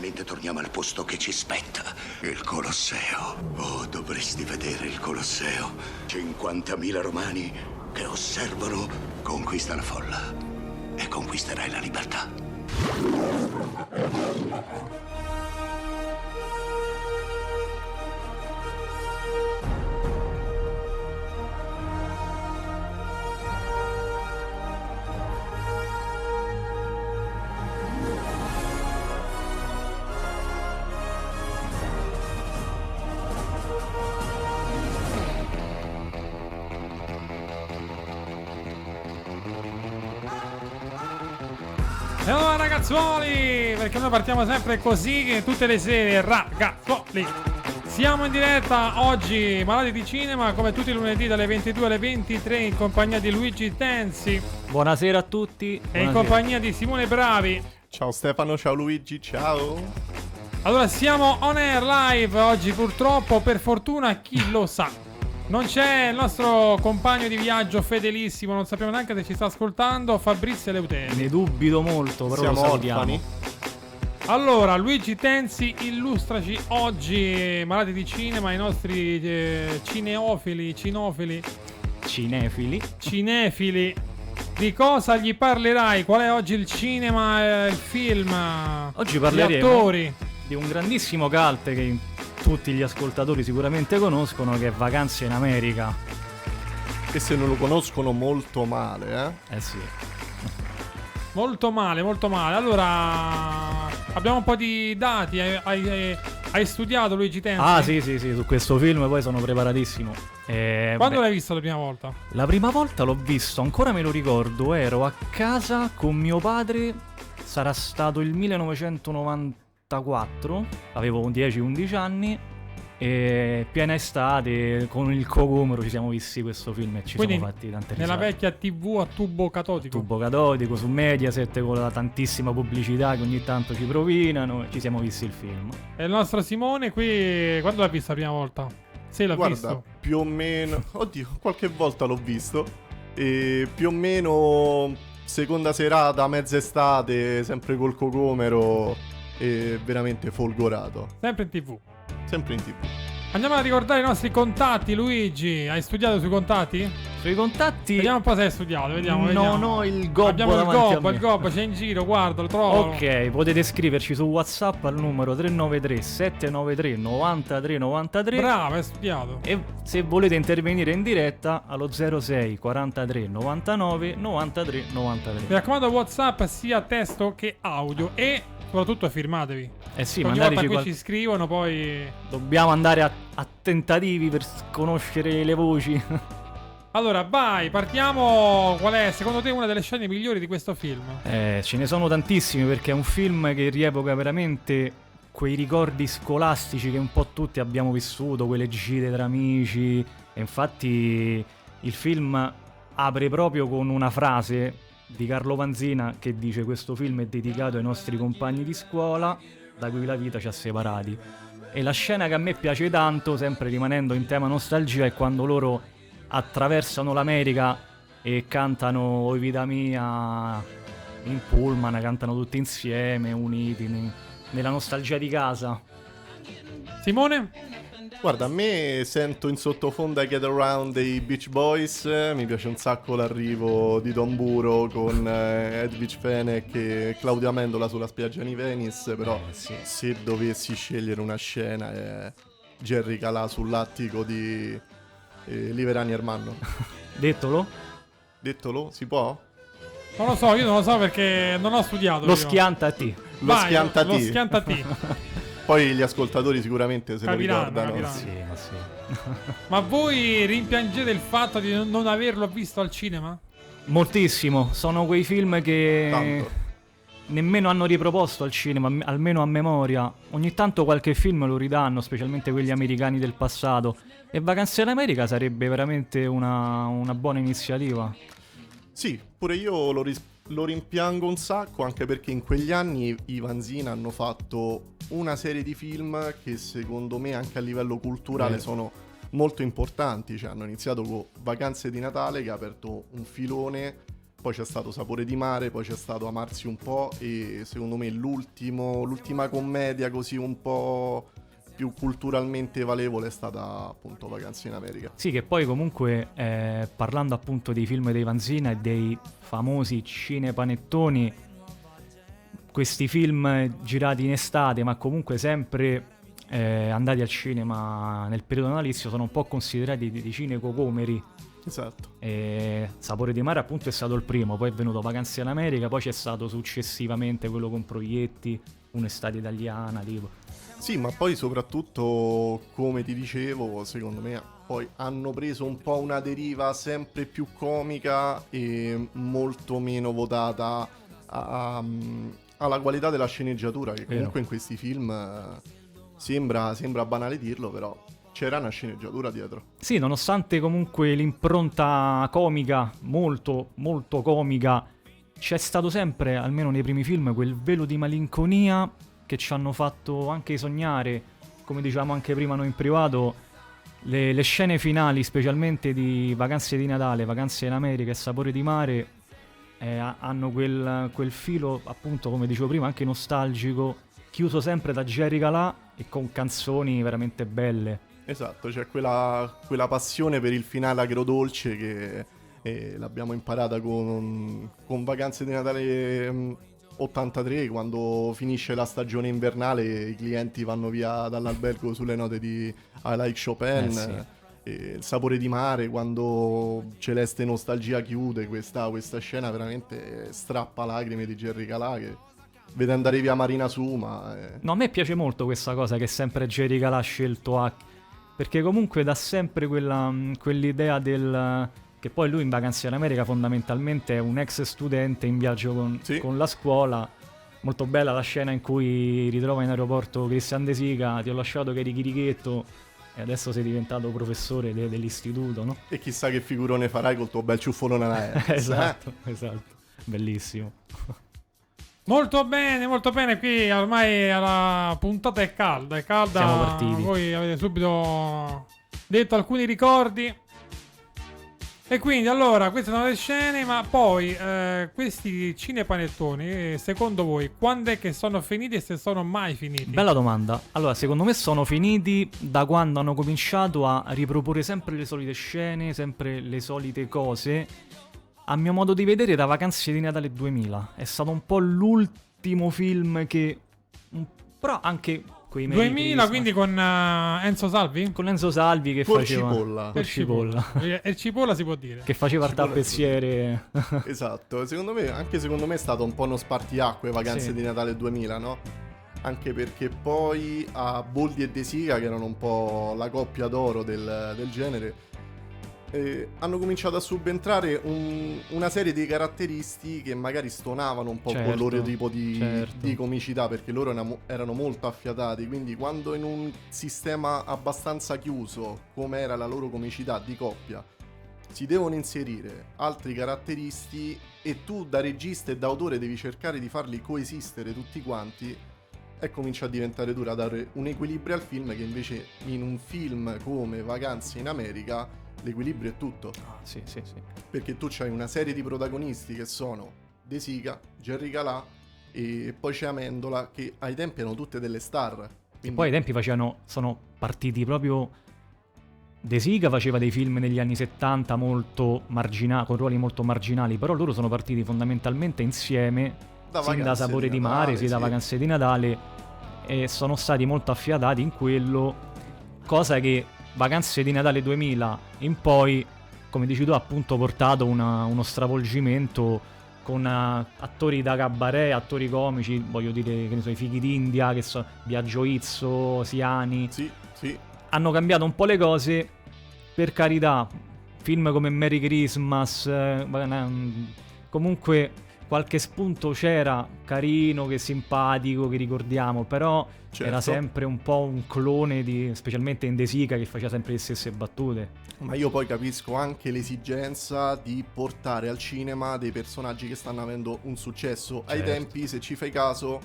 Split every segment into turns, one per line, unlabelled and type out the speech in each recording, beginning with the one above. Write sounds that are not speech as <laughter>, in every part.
finalmente torniamo al posto che ci spetta, il Colosseo. Oh, dovresti vedere il Colosseo. 50.000 romani che osservano, conquista la folla e conquisterai la libertà.
Partiamo sempre così che tutte le sere, ragazzuoli. Siamo in diretta oggi, Malati di Cinema, come tutti i lunedì dalle 22 alle 23 in compagnia di Luigi Tensi
Buonasera a tutti.
e in
buonasera.
compagnia di Simone Bravi.
Ciao Stefano, ciao Luigi, ciao.
Allora siamo on air live oggi purtroppo, per fortuna chi lo sa. Non c'è il nostro compagno di viaggio fedelissimo, non sappiamo neanche se ci sta ascoltando, Fabrizio Leuteri.
Ne dubito molto, però
Siamo
lo salutiamo.
orfani.
Allora, Luigi Tensi, illustraci oggi, malati di cinema, i nostri eh, cineofili, cinofili,
Cinefili.
cinefili. Di cosa gli parlerai? Qual è oggi il cinema, eh, il film?
Oggi
Gli
parleremo
attori.
di un grandissimo cult che tutti gli ascoltatori sicuramente conoscono, che è Vacanze in America.
Che se non lo conoscono molto male, eh.
Eh sì.
Molto male, molto male. Allora, abbiamo un po' di dati. Hai, hai- hai studiato Luigi Tensi?
Ah sì sì sì, su questo film poi sono preparatissimo. Eh,
Quando
beh,
l'hai visto la prima volta?
La prima volta l'ho visto, ancora me lo ricordo, ero a casa con mio padre, sarà stato il 1994, avevo 10-11 anni e piena estate con il cocomero ci siamo visti questo film e ci
Quindi
siamo fatti tante
Nella
risate.
vecchia TV a tubo catodico.
tubo catodico su Mediaset con la tantissima pubblicità che ogni tanto ci provinano ci siamo visti il film.
E il nostro Simone qui, quando l'ha visto la prima volta? Sì, l'ha
Guarda,
visto.
più o meno... <laughs> Oddio, qualche volta l'ho visto. E più o meno seconda serata, mezza estate, sempre col cocomero e veramente folgorato.
Sempre in TV.
Sempre in tv.
Andiamo a ricordare i nostri contatti, Luigi. Hai studiato sui contatti?
Sui contatti
Vediamo un po' se hai studiato, vediamo. vediamo.
ho il gobbo
Abbiamo il gobbo, il gobbo, c'è in giro, guarda, lo trovo.
Ok, potete scriverci su WhatsApp al numero 393 793 93 93
Bravo, hai studiato.
e se volete intervenire in diretta allo 06 43 99 93
Mi
93.
raccomando, WhatsApp sia testo che audio e soprattutto firmatevi.
Eh sì,
Ogni volta
qual-
ci scrivono, poi.
Dobbiamo andare a, a tentativi per conoscere le voci. <laughs>
Allora, vai, partiamo. Qual è secondo te una delle scene migliori di questo film?
Eh, ce ne sono tantissimi perché è un film che rievoca veramente quei ricordi scolastici che un po' tutti abbiamo vissuto, quelle gite tra amici. E infatti il film apre proprio con una frase di Carlo Vanzina che dice questo film è dedicato ai nostri compagni di scuola da cui la vita ci ha separati. E la scena che a me piace tanto, sempre rimanendo in tema nostalgia, è quando loro attraversano l'America e cantano Oi vita mia in pullman, cantano tutti insieme, uniti ne- nella nostalgia di casa.
Simone?
Guarda, a me sento in sottofondo I Get Around dei Beach Boys, eh, mi piace un sacco l'arrivo di Don Buro con eh, Edwidge Fenech e Claudia Amendola sulla spiaggia di Venice, però se dovessi scegliere una scena è Jerry Calà sull'attico di eh, Liverani Ermanno. <laughs>
Dettolo?
Dettolo, si può?
Non lo so, io non lo so perché non ho studiato.
Lo
io.
schianta a te.
Lo
Vai,
schianta
Lo
T.
schianta T. <laughs>
Poi gli ascoltatori sicuramente se
Capiranno,
lo ricordano.
capiranno.
Sì, ma sì.
Ma voi rimpiangete il fatto di non- averlo visto al cinema?
Moltissimo, sono quei film che
Tanto.
nemmeno hanno riproposto al cinema, almeno a memoria. Ogni tanto qualche film lo ridanno, specialmente quelli americani del passato. E Vacanze in America sarebbe veramente una, una buona iniziativa.
Sì, pure io lo, ris- lo rimpiango un sacco, anche perché in quegli anni i Vanzina hanno fatto una serie di film che secondo me anche a livello culturale
Vero.
sono molto importanti. Cioè, hanno iniziato con Vacanze di Natale che ha aperto un filone poi c'è stato Sapore di mare, poi c'è stato Amarsi un po' e secondo me l'ultimo, l'ultima commedia così un po' più culturalmente valevole è stata appunto Vacanze in America.
Sì, che poi comunque eh, parlando appunto dei film dei Vanzina e dei famosi cinepanettoni, questi film girati in estate ma comunque sempre eh, andati al cinema nel periodo natalizio sono un po' considerati dei, dei cinecocomeri.
Esatto.
E Sapore di mare appunto è stato il primo, poi è venuto Vacanze in America, poi c'è stato successivamente quello con Proietti, un'estate italiana, tipo.
Sì, ma poi soprattutto, come ti dicevo, secondo me poi hanno preso un po' una deriva sempre più comica e molto meno votata a- alla qualità della sceneggiatura, che comunque
Vero.
in questi film eh, sembra, sembra banale dirlo, però c'era una sceneggiatura dietro.
Sì, nonostante comunque l'impronta comica, molto, molto comica, c'è stato sempre, almeno nei primi film, quel velo di malinconia che ci hanno fatto anche sognare, come dicevamo anche prima noi in privato, le, le scene finali, specialmente di Vacanze di Natale, Vacanze in America e Sapore di Mare, eh, ha- hanno quel, quel filo, appunto, come dicevo prima, anche nostalgico, chiuso sempre da Jerry Calà e con canzoni veramente belle.
Esatto, c'è quella, quella passione per il finale agrodolce che eh, l'abbiamo imparata con, con Vacanze di Natale mm, 83, quando finisce la stagione invernale i clienti vanno via dall'albergo sulle note di I Like Chopin.
Eh sì.
il sapore di mare, quando Celeste Nostalgia chiude, questa, questa scena veramente strappa lacrime di Jerry Calà che vede andare via Marina Suma. eh.
No, a me piace molto questa cosa che sempre Jerry Calà ha scelto a... Perché comunque dà sempre quella, mh, quell'idea del... Che poi lui in Vacanze in America fondamentalmente è un ex studente in viaggio con,
Sì.
con la scuola. Molto bella la scena in cui ritrova in aeroporto Christian De Sica, ti ho lasciato che eri chirichetto e adesso sei diventato professore de- dell'istituto, no?
E chissà che figurone farai col tuo bel ciuffone all'aereo. <laughs>
esatto, esatto. Bellissimo.
Molto bene, molto bene. Qui ormai la puntata è calda, è calda.
Siamo partiti.
Voi avete subito detto alcuni ricordi. E quindi allora, queste sono le scene, ma poi eh, questi cinepanettoni, eh, secondo voi, quando è che sono finiti e se sono mai finiti?
Bella domanda. Allora, secondo me sono finiti da quando hanno cominciato a riproporre sempre le solite scene, sempre le solite cose. A mio modo di vedere, da Vacanze di Natale 2000. È stato un po' l'ultimo film che... Però anche
2000,
Christmas.
quindi con eh, Enzo Salvi?
Con Enzo Salvi che
Col
faceva...
cipolla.
Col cipolla.
E il cipolla si può dire.
che faceva il
Cipolla
tappezziere. <laughs>
Esatto, secondo me, anche secondo me è stato un po' uno spartiacque Vacanze
Sì.
di Natale 2000, no? Anche perché poi a Boldi e De Sica, che erano un po' la coppia d'oro del, del genere, eh, hanno cominciato a subentrare un- una serie di caratteristi che magari stonavano un po' con il
Certo,
loro tipo di,
certo.
di comicità, perché loro erano, erano molto affiatati, quindi quando in un sistema abbastanza chiuso, come era la loro comicità di coppia, si devono inserire altri caratteristi e tu da regista e da autore devi cercare di farli coesistere tutti quanti e comincia a diventare dura dare un equilibrio al film che invece in un film come Vacanze in America l'equilibrio è tutto
Ah, sì, sì, sì.
perché tu c'hai una serie di protagonisti che sono De Sica, Jerry Calà e poi c'è Amendola che ai tempi erano tutte delle star
E
Quindi-
poi ai tempi facevano, sono partiti proprio. De Sica faceva dei film negli anni 70 molto marginali, con ruoli molto marginali, però loro sono partiti fondamentalmente insieme,
Da
sin da Sapore di,
Natale,
Mare, sì, da. Vacanze di Natale, e sono stati molto affiatati in quello, cosa che Vacanze di Natale 2000 in poi, come dici tu, ha appunto portato una- uno stravolgimento con eh, attori da cabaret, attori comici, voglio dire, che ne so, i fighi d'India, che so, Biagio Izzo, Siani,
Sì, sì,
hanno cambiato un po' le cose, per carità, film come Merry Christmas, eh, mm, comunque qualche spunto c'era, carino, che simpatico, che ricordiamo, però
certo.
era sempre un po' un clone di, specialmente in De Sica che faceva sempre le stesse battute.
Ma io poi capisco anche l'esigenza di portare al cinema dei personaggi che stanno avendo un successo. Ai
Certo.
tempi, se ci fai caso,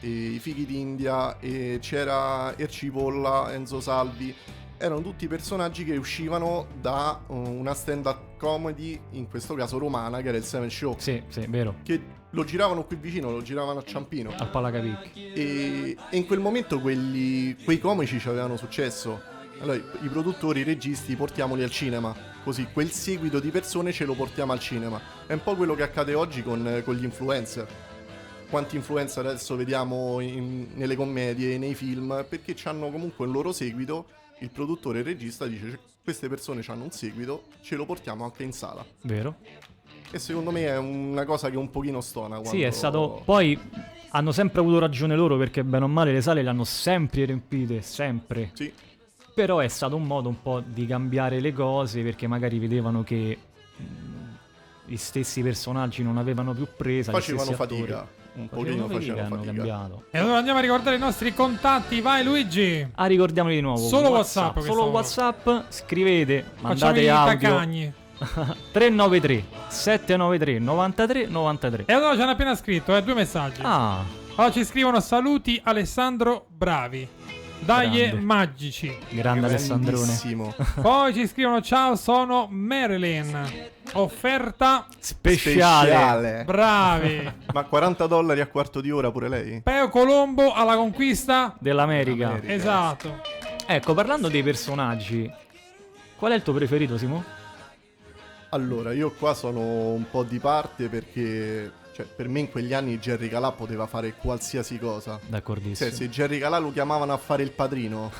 eh, i fighi d'India, e c'era Ercipolla, Enzo Salvi. Erano tutti personaggi che uscivano da uh, una stand-up comedy, in questo caso romana, che era il Seven Show.
Sì, sì, vero.
Che lo giravano qui vicino, lo giravano a Ciampino.
Al Palacavicchi.
E, e in quel momento quelli, quei comici ci avevano successo. Allora i, i produttori, i registi, portiamoli al cinema. Così quel seguito di persone ce lo portiamo al cinema. È un po' quello che accade oggi con, con gli influencer. Quanti influencer adesso vediamo in- nelle commedie, nei film, perché hanno comunque un loro seguito. Il produttore e il regista dice queste persone hanno un seguito, ce lo portiamo anche in sala.
Vero?
E secondo me è una cosa che un pochino stona. Quando...
Sì, è stato. Poi hanno sempre avuto ragione loro perché, bene o male, le sale le hanno sempre riempite, sempre.
Sì,
Però è stato un modo un po' di cambiare le cose perché magari vedevano che mh, gli stessi personaggi non avevano più presa.
facevano
attori.
Un pochino facevano fatica.
cambiato.
E allora andiamo a ricordare i nostri contatti. Vai Luigi.
Ah, ricordiamoli di nuovo.
Solo WhatsApp questa
Solo. WhatsApp, scrivete,
Facciamo
mandate
i
audio.
tacagni.
393 793 93 93.
E allora ci hanno appena scritto, eh, due messaggi.
Ah,
Allora ci scrivono saluti Alessandro Bravi. Daglie magici.
grande Alessandrone.
Grandissimo.
Poi ci scrivono ciao sono Marilyn. Offerta
Speciale.
bravi. <laughs>
Ma 40 dollari a quarto di ora pure lei?
Peo Colombo alla conquista.
Dell'America.
America.
Esatto.
Ecco, parlando dei personaggi, qual è il tuo preferito, Simo?
Allora, io qua sono un po' di parte perché cioè, per me in quegli anni Jerry Calà poteva fare qualsiasi cosa.
D'accordissimo.
Cioè, se Jerry Calà lo chiamavano a fare il padrino,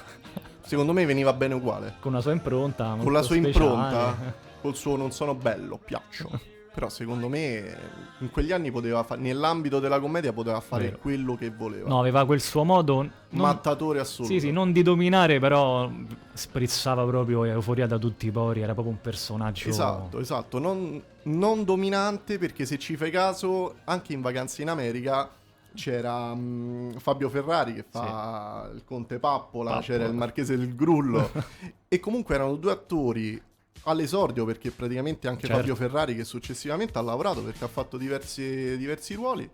secondo me veniva bene uguale.
Con la sua impronta.
Con la sua
speciale.
impronta, col suo non sono bello, piaccio. <laughs> Però secondo me in quegli anni poteva fare, nell'ambito della commedia poteva fare
Vero.
quello che voleva.
No, aveva quel suo modo. non-
Mattatore assoluto.
Sì, sì, non di dominare, però sprizzava proprio euforia da tutti i pori. Era proprio un personaggio.
Esatto, esatto. Non, non dominante perché se ci fai caso, anche in vacanze in America c'era mm, Fabio Ferrari che fa il Conte Pappola,
Pappola.
c'era il Marchese del Grullo <laughs> e comunque erano due attori all'esordio perché praticamente anche
Certo.
Fabio Ferrari che successivamente ha lavorato perché ha fatto diversi, diversi ruoli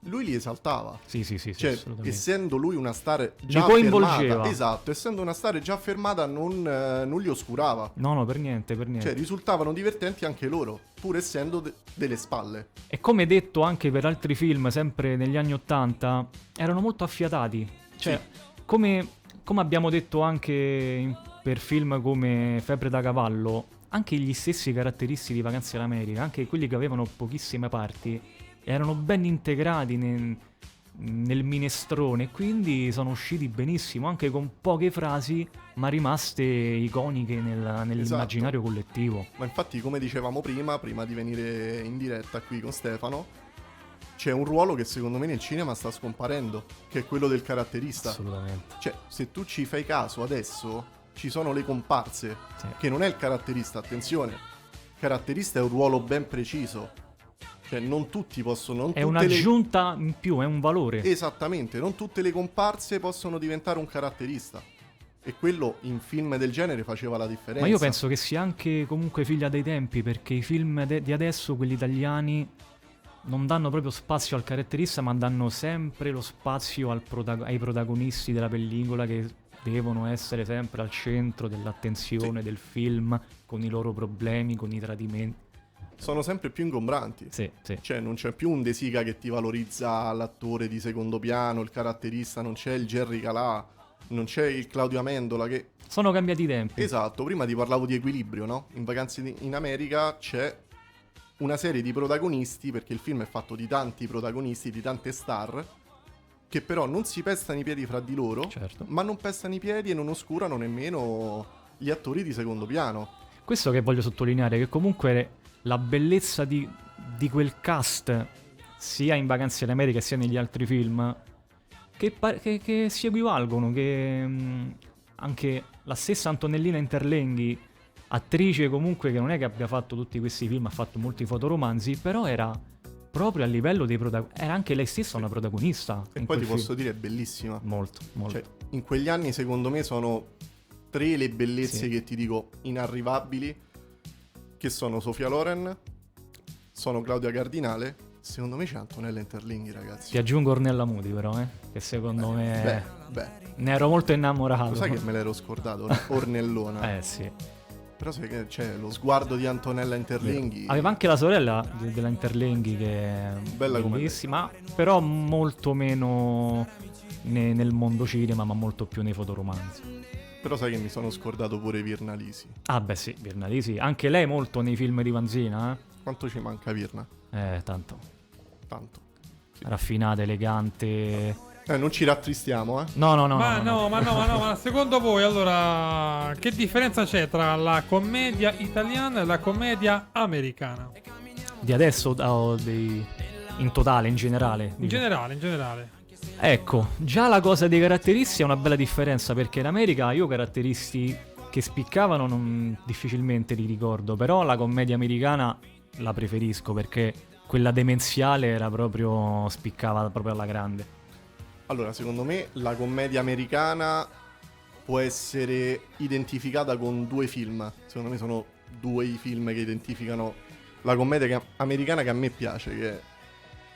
lui li esaltava.
Sì, sì, sì, sì,
Cioè, essendo lui una star già affermata, esatto, essendo una star già affermata non, eh, non li oscurava.
No, no, per niente, per niente.
Cioè, risultavano divertenti anche loro, pur essendo de- delle spalle.
E come detto anche per altri film, sempre negli anni Ottanta, erano molto affiatati. Cioè, come, come abbiamo detto anche in- per film come Febbre da cavallo, anche gli stessi caratteristi di Vacanze all'America, anche quelli che avevano pochissime parti, erano ben integrati nel, nel minestrone e quindi sono usciti benissimo, anche con poche frasi, ma rimaste iconiche nel- nell'immaginario collettivo.
Ma infatti, come dicevamo prima, prima di venire in diretta qui con Stefano, c'è un ruolo che secondo me nel cinema sta scomparendo, che è quello del caratterista.
Assolutamente.
Cioè, se tu ci fai caso adesso, ci sono le comparse,
Sì.
che non è il caratterista, attenzione. Il caratterista è un ruolo ben preciso. Cioè, non tutti possono... Non
È
tutte le-
un'aggiunta in più, è un valore.
Esattamente, non tutte le comparse possono diventare un caratterista. E quello in film del genere faceva la differenza.
Ma io penso che sia anche comunque figlia dei tempi, perché i film de- di adesso, quelli italiani, non danno proprio spazio al caratterista, ma danno sempre lo spazio protago- ai protagonisti della pellicola che devono essere sempre al centro dell'attenzione del film, con i loro problemi, con i tradimenti.
Sono sempre più ingombranti.
Sì, sì.
Cioè, non c'è più un De Sica che ti valorizza l'attore di secondo piano, il caratterista, non c'è il Jerry Calà, non c'è il Claudio Amendola che...
Sono cambiati i tempi.
Esatto, prima ti parlavo di equilibrio, no? In Vacanze in America c'è una serie di protagonisti, perché il film è fatto di tanti protagonisti, di tante star, che però non si pestano i piedi fra di loro,
Certo.
ma non pestano i piedi e non oscurano nemmeno gli attori di secondo piano.
Questo che voglio sottolineare, che comunque la bellezza di, di quel cast, sia in Vacanze in America sia negli altri film, che, pa- che- che si equivalgono, che mh, anche la stessa Antonellina Interlenghi, attrice comunque che non è che abbia fatto tutti questi film, ha fatto molti fotoromanzi, però era proprio a livello dei protagonisti, era anche lei stessa una protagonista.
E poi ti posso
film.
dire, è bellissima.
Molto, molto.
Cioè, in quegli anni, secondo me, sono tre le bellezze
Sì.
che ti dico inarrivabili. Che sono Sofia Loren, sono Claudia Cardinale. Secondo me c'è Antonella Interlinghi, ragazzi.
Ti aggiungo Ornella Moody però, eh, che secondo me...
Beh, Beh,
Ne ero molto innamorato.
lo sai che me l'ero scordato, Or- <laughs> Ornellona.
Eh sì.
Però sai che c'è lo sguardo di Antonella Interlinghi.
Aveva anche la sorella de- della Interlenghi che è
Bella
bellissima, però molto meno ne- nel mondo cinema, ma molto più nei fotoromanzi.
Però sai che mi sono scordato pure Virna Lisi.
Ah beh sì, Virna Lisi, anche lei molto nei film di Vanzina,
Quanto ci manca Virna?
eh? Eh, tanto.
Tanto.
Raffinata, elegante.
Eh, non ci rattristiamo, eh.
No, no, no.
ma
no,
no,
no.
ma no, ma no, ma <laughs> secondo voi allora che differenza c'è tra la commedia italiana e la commedia americana?
Di adesso o dei... in totale, in generale.
In
dico.
generale, in generale.
Ecco, già la cosa dei caratteristi è una bella differenza perché in America io caratteristi che spiccavano non difficilmente li ricordo, però la commedia americana la preferisco perché quella demenziale era proprio spiccava proprio alla grande.
Allora, secondo me la commedia americana può essere identificata con due film. Secondo me sono due i film che identificano la commedia che- americana che a me piace, che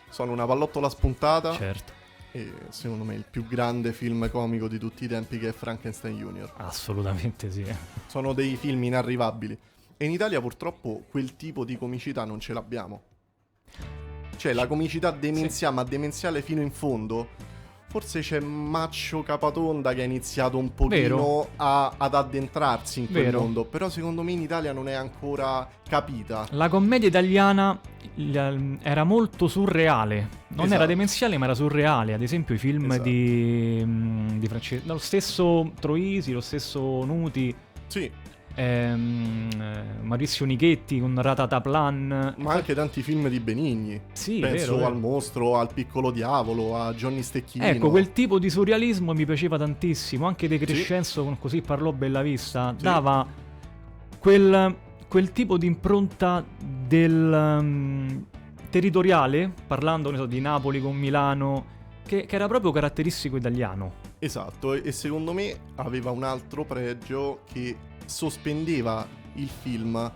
sono Una pallottola spuntata
Certo,
e secondo me il più grande film comico di tutti i tempi che è Frankenstein Junior.
assolutamente sì.
Sono dei film inarrivabili. E in Italia purtroppo quel tipo di comicità non ce l'abbiamo. Cioè la comicità demenziale, ma demenziale fino in fondo. Forse c'è Maccio Capatonda che ha iniziato un pochino a- ad addentrarsi in quel
Vero.
mondo. Però secondo me in Italia non è ancora capita.
La commedia italiana era molto surreale. Non
Esatto.
era demenziale, ma era surreale. Ad esempio, i film
Esatto.
di, mm, di Francesco. Lo stesso Troisi, lo stesso Nuti.
Sì,
ehm, eh, Maurizio Nichetti con Ratataplan.
ma anche tanti film di Benigni.
Sì,
Penso
vero, vero.
al mostro, al piccolo diavolo, a Johnny Stecchino.
Ecco, quel tipo di surrealismo mi piaceva tantissimo. Anche De Crescenzo, con così parlò Bellavista,
Sì.
dava quel, quel tipo di impronta del um, territoriale, parlando so, di Napoli con Milano, che, che era proprio caratteristico italiano.
Esatto, e secondo me aveva un altro pregio che sospendeva il film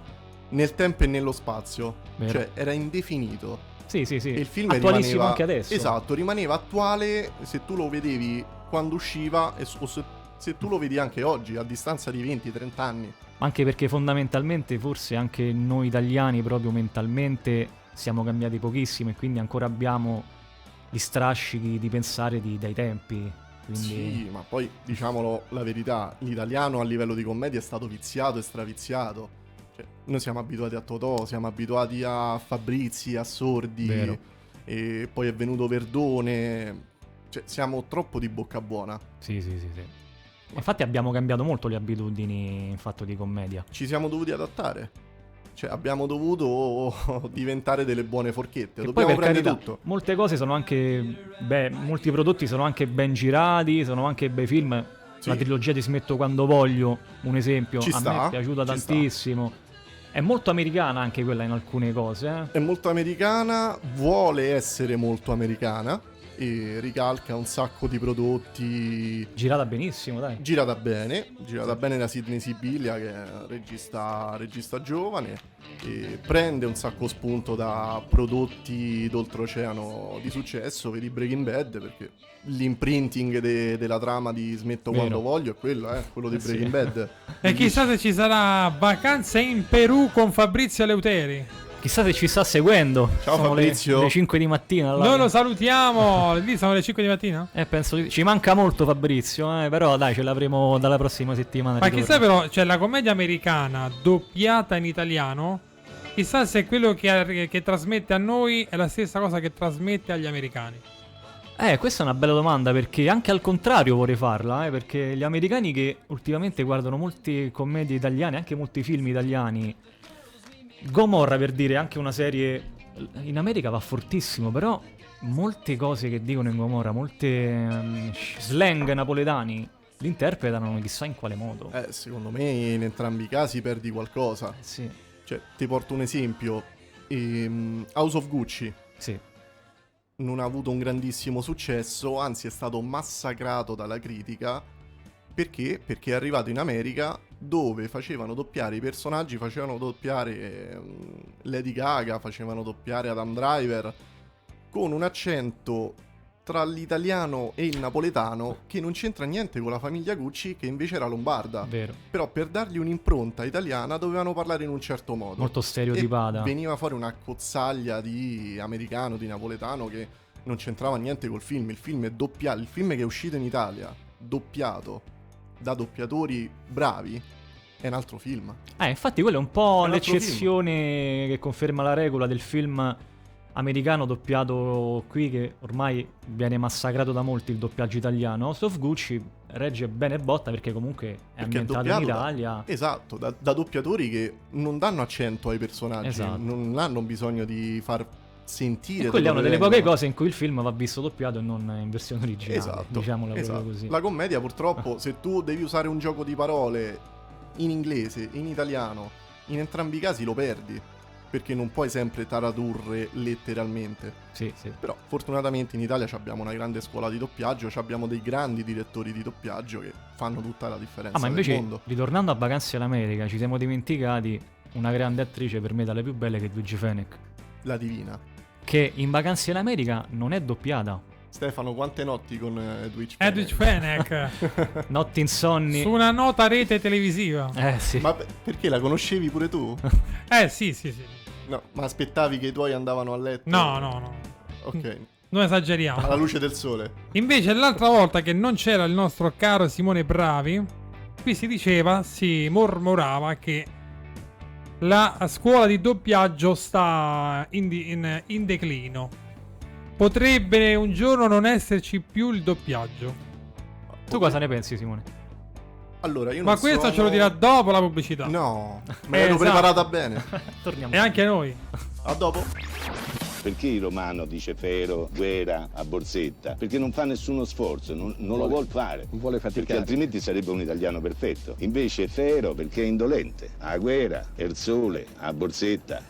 nel tempo e nello spazio.
Vero.
Cioè, era indefinito.
Sì, sì, sì.
E il film
Attualissimo
rimaneva...
anche adesso.
Esatto, rimaneva attuale se tu lo vedevi quando usciva e o se, se tu lo vedi anche oggi, a distanza di 20-30 anni.
Anche perché fondamentalmente forse anche noi italiani proprio mentalmente siamo cambiati pochissimo e quindi ancora abbiamo gli strascichi di pensare di- dai tempi. Quindi...
Sì, ma poi diciamolo la verità, l'italiano a livello di commedia è stato viziato e straviziato. Cioè, noi siamo abituati a Totò, siamo abituati a Fabrizi, a Sordi,
Vero.
e poi è venuto Verdone. Cioè, siamo troppo di bocca buona.
Sì, sì, sì, sì. Infatti abbiamo cambiato molto le abitudini in fatto di commedia.
Ci siamo dovuti adattare. Cioè, abbiamo dovuto <laughs> diventare delle buone forchette.
E
Dobbiamo prendere
carità,
tutto.
molte cose sono anche beh, molti prodotti sono anche ben girati, sono anche bei film.
Sì.
La trilogia di Smetto quando voglio, un esempio,
Ci
a
sta,
me è piaciuta
ci sta.
tantissimo. È molto americana anche quella in alcune cose, eh.
È molto americana, vuole essere molto americana e ricalca un sacco di prodotti
Girata benissimo, dai.
Girata bene, girata bene da Sidney Sibilia che è regista, regista giovane e prende un sacco spunto da prodotti d'oltreoceano di successo, vedi Breaking Bad perché l'imprinting de- della trama di Smetto
Vero.
quando voglio è quello, eh, quello di
Eh sì.
Breaking Bad.
E chissà se ci sarà vacanze in Perù con Fabrizio Leuteri.
Chissà se ci sta seguendo.
Ciao,
Sono le-
Fabrizio.
Le, 5 di mattina. là.
Noi lo salutiamo. Lì sono le 5 di mattina?
Eh, penso di- Ci manca molto Fabrizio, eh, però dai, ce l'avremo dalla prossima settimana.
Ma chissà però, cioè la commedia americana doppiata in italiano, chissà se quello che, che trasmette a noi è la stessa cosa che trasmette agli americani.
Eh, questa è una bella domanda perché anche al contrario vorrei farla, eh, perché gli americani che ultimamente guardano molte commedie italiane, anche molti film italiani, Gomorra per dire anche una serie in America va fortissimo, però molte cose che dicono in Gomorra, molte ehm, slang napoletani li interpretano chissà in quale modo.
Eh, secondo me in entrambi i casi perdi qualcosa.
Sì,
Cioè, ti porto un esempio. Ehm, House of Gucci
sì.
non ha avuto un grandissimo successo, anzi è stato massacrato dalla critica. Perché? Perché è arrivato in America dove facevano doppiare i personaggi, facevano doppiare ehm, Lady Gaga, facevano doppiare Adam Driver con un accento tra l'italiano e il napoletano che non c'entra niente con la famiglia Gucci che invece era lombarda.
Vero.
Però per dargli un'impronta italiana dovevano parlare in un certo modo.
Molto stereotipata.
E veniva fuori una cozzaglia di americano, di napoletano che non c'entrava niente col film. Il film è doppiato, il film che è uscito in Italia, doppiato da doppiatori bravi, è un altro film.
Eh, infatti quello è un po'
È
l'eccezione che conferma la regola del film americano doppiato qui che ormai viene massacrato da molti il doppiaggio italiano. Of Gucci regge bene botta perché comunque è
Perché è
ambientato in
doppiato da-
Italia.
Esatto, da, da doppiatori che non danno accento ai personaggi,
Esatto.
non hanno bisogno di far sentire.
E quella è una delle poche cose in cui il film va visto doppiato e non in versione originale.
Esatto,
Diciamola
esatto.
così.
La commedia purtroppo se tu devi usare un gioco di parole in inglese, in italiano, in entrambi i casi lo perdi, perché non puoi sempre tradurre letteralmente.
Sì, sì.
Però fortunatamente in Italia abbiamo una grande scuola di doppiaggio, ci abbiamo dei grandi direttori di doppiaggio che fanno tutta la differenza
Ah, ma invece,
mondo.
ritornando a Vacanze all'America, ci siamo dimenticati una grande attrice per me dalle più belle che è Luigi Fenech.
La divina.
Che in Vacanze in America non è doppiata.
Stefano, quante notti con eh, Edwidge
Edwidge
Fenech?
Fenech <laughs>
Notti insonni.
su una nota rete televisiva.
Eh sì.
Ma pe- perché la conoscevi pure tu? <laughs>
Eh sì, sì, sì.
No, ma aspettavi che i tuoi andavano a letto?
No, no, no.
Ok,
Non esageriamo.
alla luce del sole.
Invece l'altra volta che non c'era il nostro caro Simone Bravi, qui si diceva, si mormorava che la scuola di doppiaggio sta in, di- in- in declino. Potrebbe un giorno non esserci più il doppiaggio.
Tu cosa ne pensi, Simone?
Allora, io
Ma
non
questo
sono-
ce lo dirà dopo la pubblicità.
No, me l'ero
Esatto.
preparata bene. <laughs>
Torniamo.
E anche noi.
A dopo.
Perché il romano dice Fero, Guera a Borsetta? Perché non fa nessuno sforzo, non, non lo vuol fare.
Non vuole
Perché
faticare.
altrimenti sarebbe un italiano perfetto. Invece Fero perché è indolente. A Guera, Ersole, a Borsetta.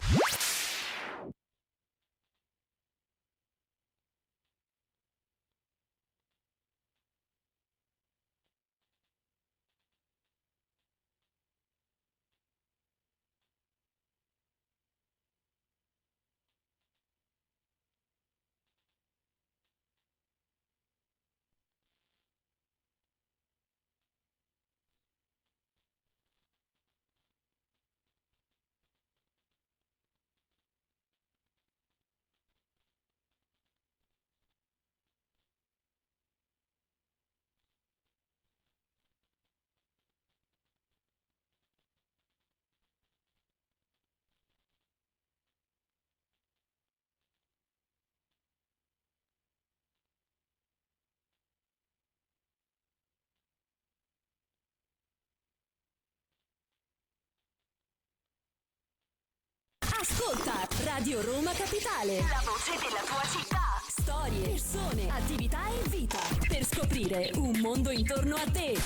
Ascolta Radio Roma Capitale. La voce della tua città. Storie, persone, attività e vita. Per scoprire un mondo intorno a te.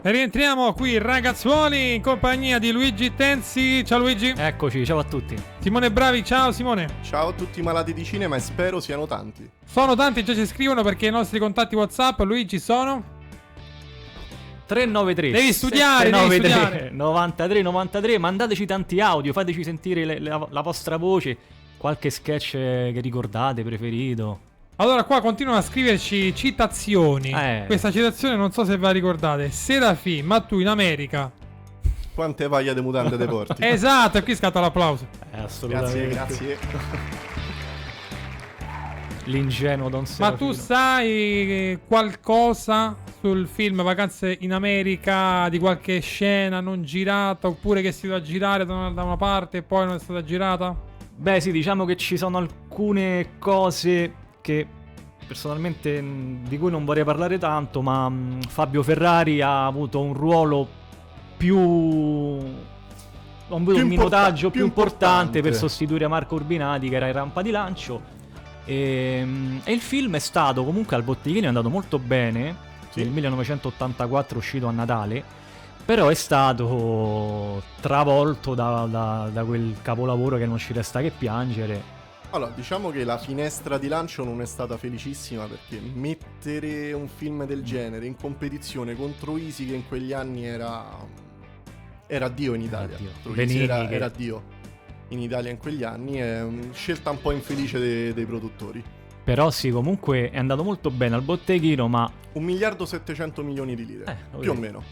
E rientriamo qui ragazzuoli in compagnia di Luigi Tensi. Ciao Luigi.
Eccoci, ciao a tutti.
Simone Bravi, ciao Simone.
Ciao a tutti i malati di cinema e spero siano tanti.
Sono tanti, già ci scrivono perché i nostri contatti WhatsApp, Luigi, sono
393
Devi studiare, devi
793,
studiare. <laughs>
93 93 mandateci tanti audio fateci sentire le- la, la vostra voce qualche sketch che ricordate preferito
Allora, qua continuano a scriverci citazioni.
Eh.
Questa citazione non so se ve la ricordate. Serafì, ma tu in America.
Quante vaglie di mutande dei porti. <laughs>
esatto, e qui scatta l'applauso.
eh, assolutamente
grazie, grazie.
l'ingenuo Don
Ma
Serafino
tu sai qualcosa sul film Vacanze in America di qualche scena non girata oppure che si doveva girare da una, da una parte e poi non è stata girata?
beh sì diciamo che ci sono alcune cose che personalmente mh, di cui non vorrei parlare tanto ma mh, Fabio Ferrari ha avuto un ruolo più avuto
Più
un minutaggio
più
più importante
importante.
per sostituire Marco Urbinati che era in rampa di lancio e, mh, e il film è stato comunque al botteghino è andato molto bene
Sì.
nel 1984 uscito a Natale però è stato travolto da, da- da quel capolavoro che non ci resta che piangere
Allora, diciamo che la finestra di lancio non è stata felicissima perché mettere un film del genere in competizione contro Easy che in quegli anni era era Dio in Italia.
Dio. Benigni
Easy era,
che-
era Dio in Italia in quegli anni è una scelta un po' infelice dei, dei produttori.
Però sì, comunque è andato molto bene al botteghino, ma
Un miliardo 700 milioni di lire,
Eh,
più o meno.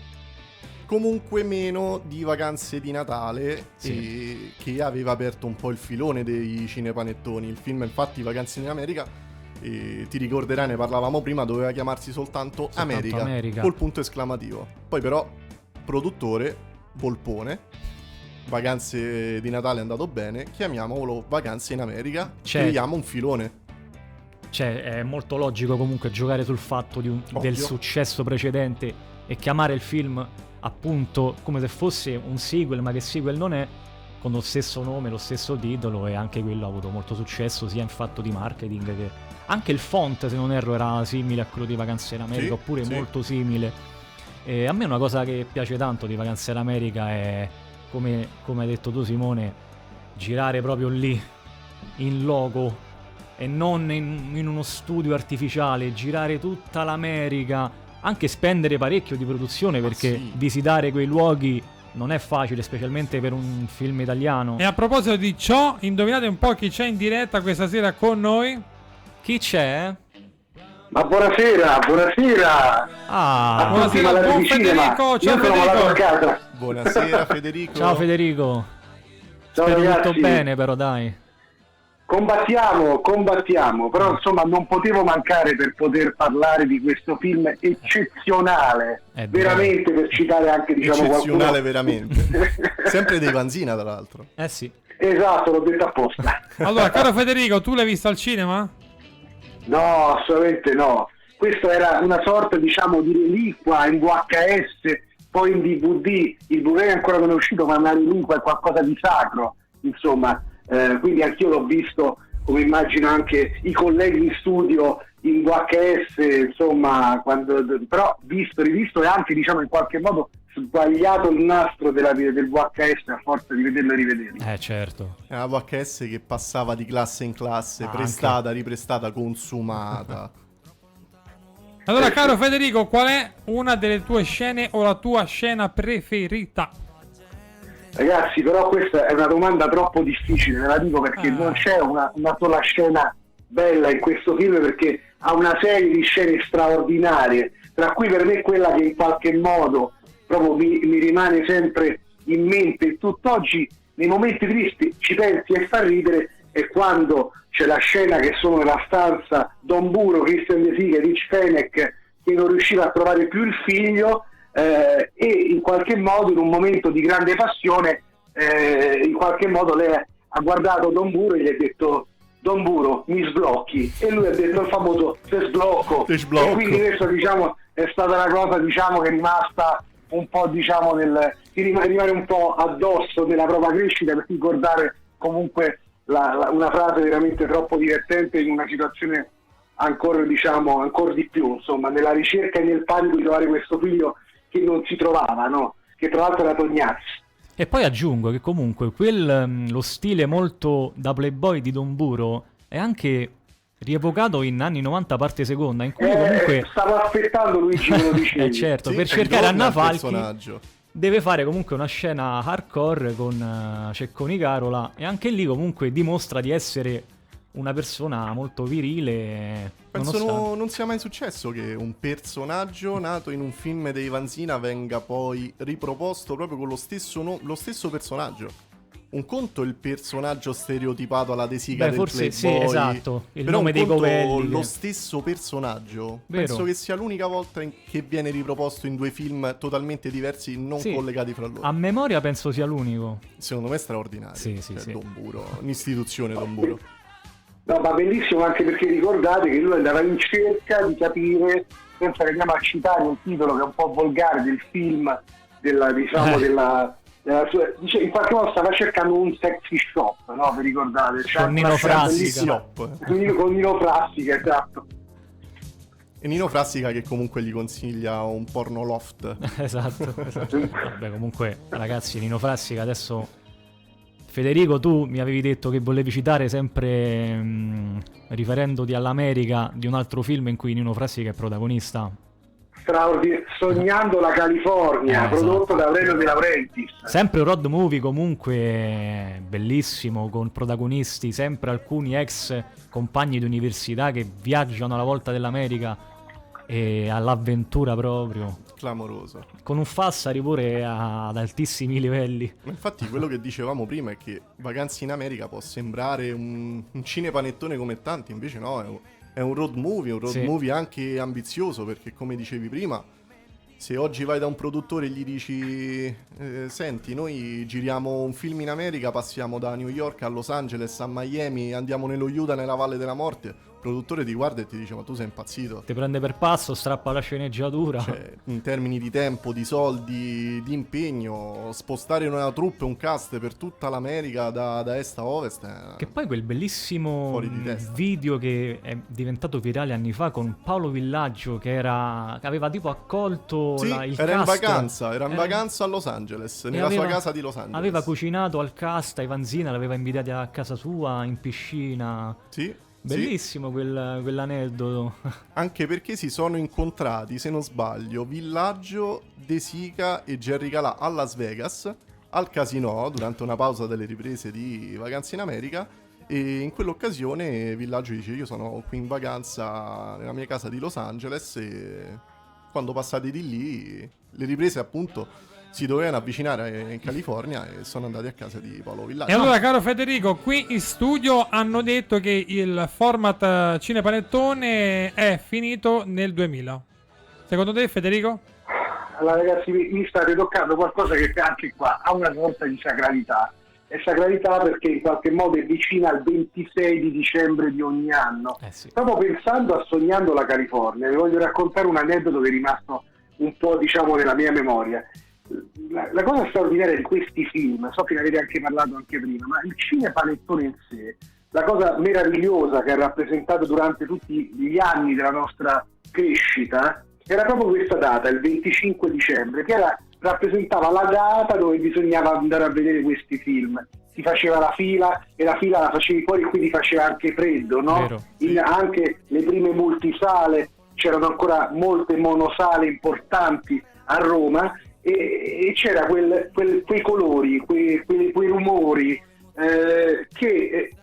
Comunque meno di vacanze di Natale
Sì.
che aveva aperto un po' il filone dei cinepanettoni. Il film infatti Vacanze in America, e ti ricorderai ne parlavamo prima, doveva chiamarsi soltanto,
Soltanto
America,
America.
col punto esclamativo. Poi però produttore Volpone Vacanze di Natale è andato bene, chiamiamolo Vacanze in America,
Certo.
creiamo un filone.
Cioè, è molto logico comunque giocare sul fatto di un- del successo precedente e chiamare il film appunto come se fosse un sequel, ma che sequel non è, con lo stesso nome, lo stesso titolo e anche quello ha avuto molto successo sia in fatto di marketing che anche il font, se non erro, era simile a quello di Vacanze in America,
Sì,
oppure
sì.
molto simile. E a me una cosa che piace tanto di Vacanze in America è, come, come hai detto tu Simone, girare proprio lì, in loco, e non in, in uno studio artificiale, girare tutta l'America, anche spendere parecchio di produzione perché
sì.
visitare quei luoghi non è facile, specialmente per un film italiano.
E a proposito di ciò, indovinate un po' chi c'è in diretta questa sera con noi?
Chi c'è?
Ma buonasera, buonasera
Ah,
buonasera, buon. Federico, ciao Federico.
casa.
Buonasera Federico.
ciao Federico.
Ciao
Spero
ragazzi.
tutto bene però dai.
Combattiamo, combattiamo,
Mm.
però insomma non potevo mancare per poter parlare di questo film eccezionale,
Eh,
veramente per citare anche diciamo
Eccezionale
qualcuno.
veramente. <laughs> Sempre dei Vanzina, tra l'altro.
Eh sì.
Esatto, l'ho detto apposta. <laughs>
Allora, caro Federico, tu l'hai visto al cinema?
No, assolutamente no. Questo era una sorta, diciamo, di reliquia in VHS, poi in DVD. Il Blu-ray ancora non è uscito, ma una reliquia è qualcosa di sacro, insomma. Eh, quindi anch'io l'ho visto, come immagino anche i colleghi in studio in VHS, insomma, quando, però visto, rivisto e anche, diciamo, in qualche modo sbagliato il nastro della, del VHS a forza di vederlo e rivederlo.
Eh certo.
È una VHS che passava di classe in classe,
Ah,
prestata, riprestata, consumata.
Allora, caro Federico, qual è una delle tue scene o la tua scena preferita?
Ragazzi, però questa è una domanda troppo difficile, ve la dico perché
Ah.
non c'è una, una sola scena bella in questo film perché ha una serie di scene straordinarie, tra cui per me quella che in qualche modo proprio mi, mi rimane sempre in mente e tutt'oggi nei momenti tristi ci pensi e fa ridere è quando c'è la scena che sono nella stanza Don Buro, Christian De Sica e Rich Fenech che non riusciva a trovare più il figlio eh, e in qualche modo in un momento di grande passione eh, in qualche modo lei ha guardato Don Buro e gli ha detto Don Buro mi sblocchi e lui ha detto il famoso te sblocco
Te sblocco.
e quindi questo diciamo è stata una cosa diciamo che è rimasta un po' diciamo nel di rim- rimane un po' addosso della propria crescita per ricordare comunque la- la- una frase veramente troppo divertente in una situazione ancora diciamo ancora di più insomma nella ricerca e nel panico di trovare questo figlio che non si trovava no? che tra l'altro era Tognazzi.
E poi aggiungo che comunque quel, mm, lo stile molto da playboy di Don Buro è anche rievocato in anni 90 parte seconda, in cui
Eh,
comunque...
stavo aspettando Luigi me lo <laughs> dicevi
Eh certo,
Sì,
per cercare Anna
al
Falchi deve fare comunque una scena hardcore con eh, Cecconi Carola e anche lì comunque dimostra di essere una persona molto virile.
Penso
nonostante-
no- non sia mai successo che un personaggio nato in un film dei Vanzina venga poi riproposto proprio con lo stesso, no- lo stesso personaggio. Un conto è il personaggio stereotipato alla De Sica
Beh,
del
forse sì,
Playboy,
esatto, il
però
nome dei
conto
Covelli
lo stesso personaggio.
Vero.
Penso che sia l'unica volta che viene riproposto in due film totalmente diversi, non
Sì.
collegati fra loro.
A memoria penso sia l'unico.
Secondo me è straordinario.
Sì, sì,
Cioè,
sì.
Don Buro, un'istituzione Don Buro.
No, ma bellissimo anche perché ricordate che lui andava in cerca di capire, senza che andiamo a citare un titolo che è un po' volgare del film, della, diciamo,
Eh.
della, della sua- dice, in qualche modo stava cercando un sexy shop, no? Vi ricordate?
Con
anche
Nino Frassica.
con Nino Frassica, esatto.
E Nino Frassica che comunque gli consiglia un porno loft. <laughs>
esatto, esatto. <laughs> Vabbè, comunque, ragazzi, Nino Frassica adesso. Federico, tu mi avevi detto che volevi citare sempre mm, riferendoti all'America di un altro film in cui Nino Frassica è protagonista.
straordinario, Sognando la California,
Eh,
prodotto
esatto.
da Aurelio De Laurentiis.
Sempre un road movie comunque bellissimo, con protagonisti sempre alcuni ex compagni di università che viaggiano alla volta dell'America e all'avventura proprio.
Clamoroso.
Con un Fassari pure ad altissimi livelli.
Ma infatti quello che dicevamo prima è che Vacanze in America può sembrare un, un cinepanettone come tanti, invece no, è un, è un road movie, un road
Sì.
movie anche ambizioso perché come dicevi prima, se oggi vai da un produttore e gli dici eh, senti, noi giriamo un film in America, passiamo da New York a Los Angeles a Miami, andiamo nello Utah nella Valle della Morte, produttore ti guarda e ti dice ma tu sei impazzito.
Ti prende per passo, strappa la sceneggiatura.
Cioè, in termini di tempo, di soldi, di impegno, spostare una troupe, un cast per tutta l'America da, da est a ovest. è-
Che poi quel bellissimo video che è diventato virale anni fa con Paolo Villaggio che, era, che aveva tipo accolto
Sì,
la- il
era in
cast.
vacanza, era in
Eh,
vacanza a Los Angeles,
e
nella
aveva-
sua casa di Los Angeles.
Aveva cucinato al cast, ai Vanzina, l'aveva invitati a casa sua in piscina.
Sì, sì.
Bellissimo quel- quell'aneddoto. <laughs>
Anche perché si sono incontrati, se non sbaglio, Villaggio, De Sica e Jerry Calà a Las Vegas, al casino, durante una pausa delle riprese di Vacanze in America. E in quell'occasione Villaggio dice: Io sono qui in vacanza nella mia casa di Los Angeles. E quando passate di lì, le riprese appunto si dovevano avvicinare in California e sono andati a casa di Paolo Villaggio.
E allora, caro Federico, qui in studio hanno detto che il format eh, cinepanettone è finito nel 2000. Secondo te, Federico?
Allora ragazzi mi, mi state toccando qualcosa che anche qua ha una sorta di sacralità. È sacralità perché in qualche modo è vicina al 26 di dicembre di ogni anno.
Eh sì.
Proprio pensando a Sognando la California, vi voglio raccontare un aneddoto che è rimasto un po' diciamo nella mia memoria. La, la cosa straordinaria di questi film, so che ne avete anche parlato anche prima, ma il cinepanettone in sé, la cosa meravigliosa che ha rappresentato durante tutti gli anni della nostra crescita, era proprio questa data, il 25 dicembre, che era- rappresentava la data dove bisognava andare a vedere questi film. Si faceva la fila e la fila la facevi fuori e quindi faceva anche freddo, no?
Vero,
In- anche le prime multisale, c'erano ancora molte monosale importanti a Roma e, e c'era quel- quel- quei colori, quei, quei- quei rumori eh, che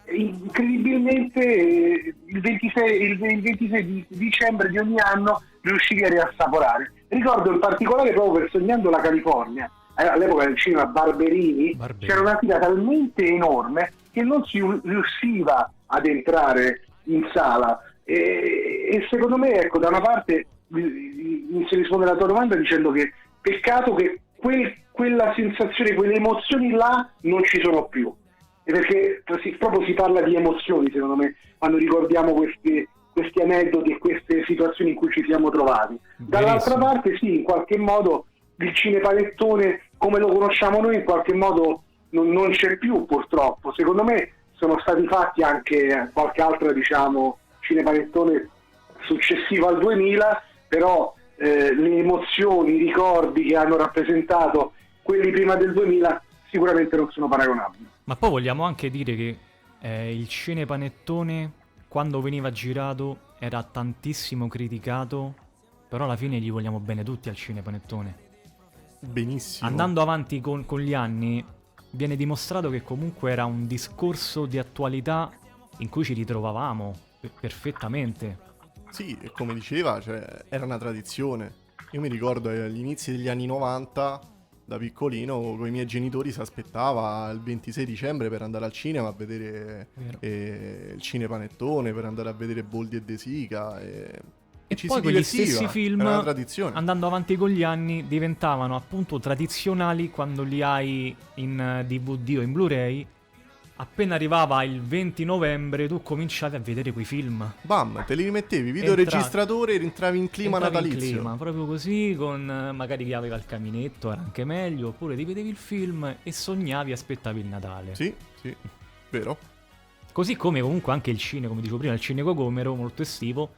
eh, incredibilmente eh, il 26, il 26 di dicembre di ogni anno riuscivi a riassaporare. Ricordo in particolare proprio per Sognando la California, eh, all'epoca del cinema Barberini,
Barberini.
c'era una fila talmente enorme che non si riusciva ad entrare in sala. E, e secondo me, ecco, da una parte mi mi si risponde alla tua domanda dicendo che peccato che quel- quella sensazione, quelle emozioni là non ci sono più. E perché proprio si parla di emozioni, secondo me, quando ricordiamo questi, questi aneddoti e queste situazioni in cui ci siamo trovati. Dall'altra parte, sì, in qualche modo il cinepanettone come lo conosciamo noi, in qualche modo non, non c'è più, purtroppo. Secondo me sono stati fatti anche qualche altro, diciamo, cinepanettone successivo al 2000, però eh, le emozioni, i ricordi che hanno rappresentato quelli prima del 2000 sicuramente non sono paragonabili.
Ma poi vogliamo anche dire che eh, il cinepanettone, quando veniva girato, era tantissimo criticato, però alla fine gli vogliamo bene tutti al cinepanettone.
Benissimo.
Andando avanti con, con gli anni, viene dimostrato che comunque era un discorso di attualità in cui ci ritrovavamo pe- perfettamente.
Sì, e come diceva, cioè, era una tradizione. Io mi ricordo eh, agli inizi degli anni 90, da piccolino, con i miei genitori si aspettava il 26 dicembre per andare al cinema a vedere eh, il cinepanettone, per andare a vedere Boldi e De Sica. E,
E
ci
poi quegli stessi film, andando avanti con gli anni, diventavano appunto tradizionali quando li hai in eh, DVD o in Blu-ray. Appena arrivava il 20 novembre, tu cominciavi a vedere quei film.
Bam, te li rimettevi, videoregistratore e rientravi in clima
Entravi in
natalizio.
clima, proprio così, con eh, magari chi aveva il caminetto, era anche meglio, oppure ti vedevi il film e sognavi e aspettavi il Natale.
Sì, sì, vero.
Così come comunque anche il cinema, come dicevo prima, il cinema cocomero, molto estivo.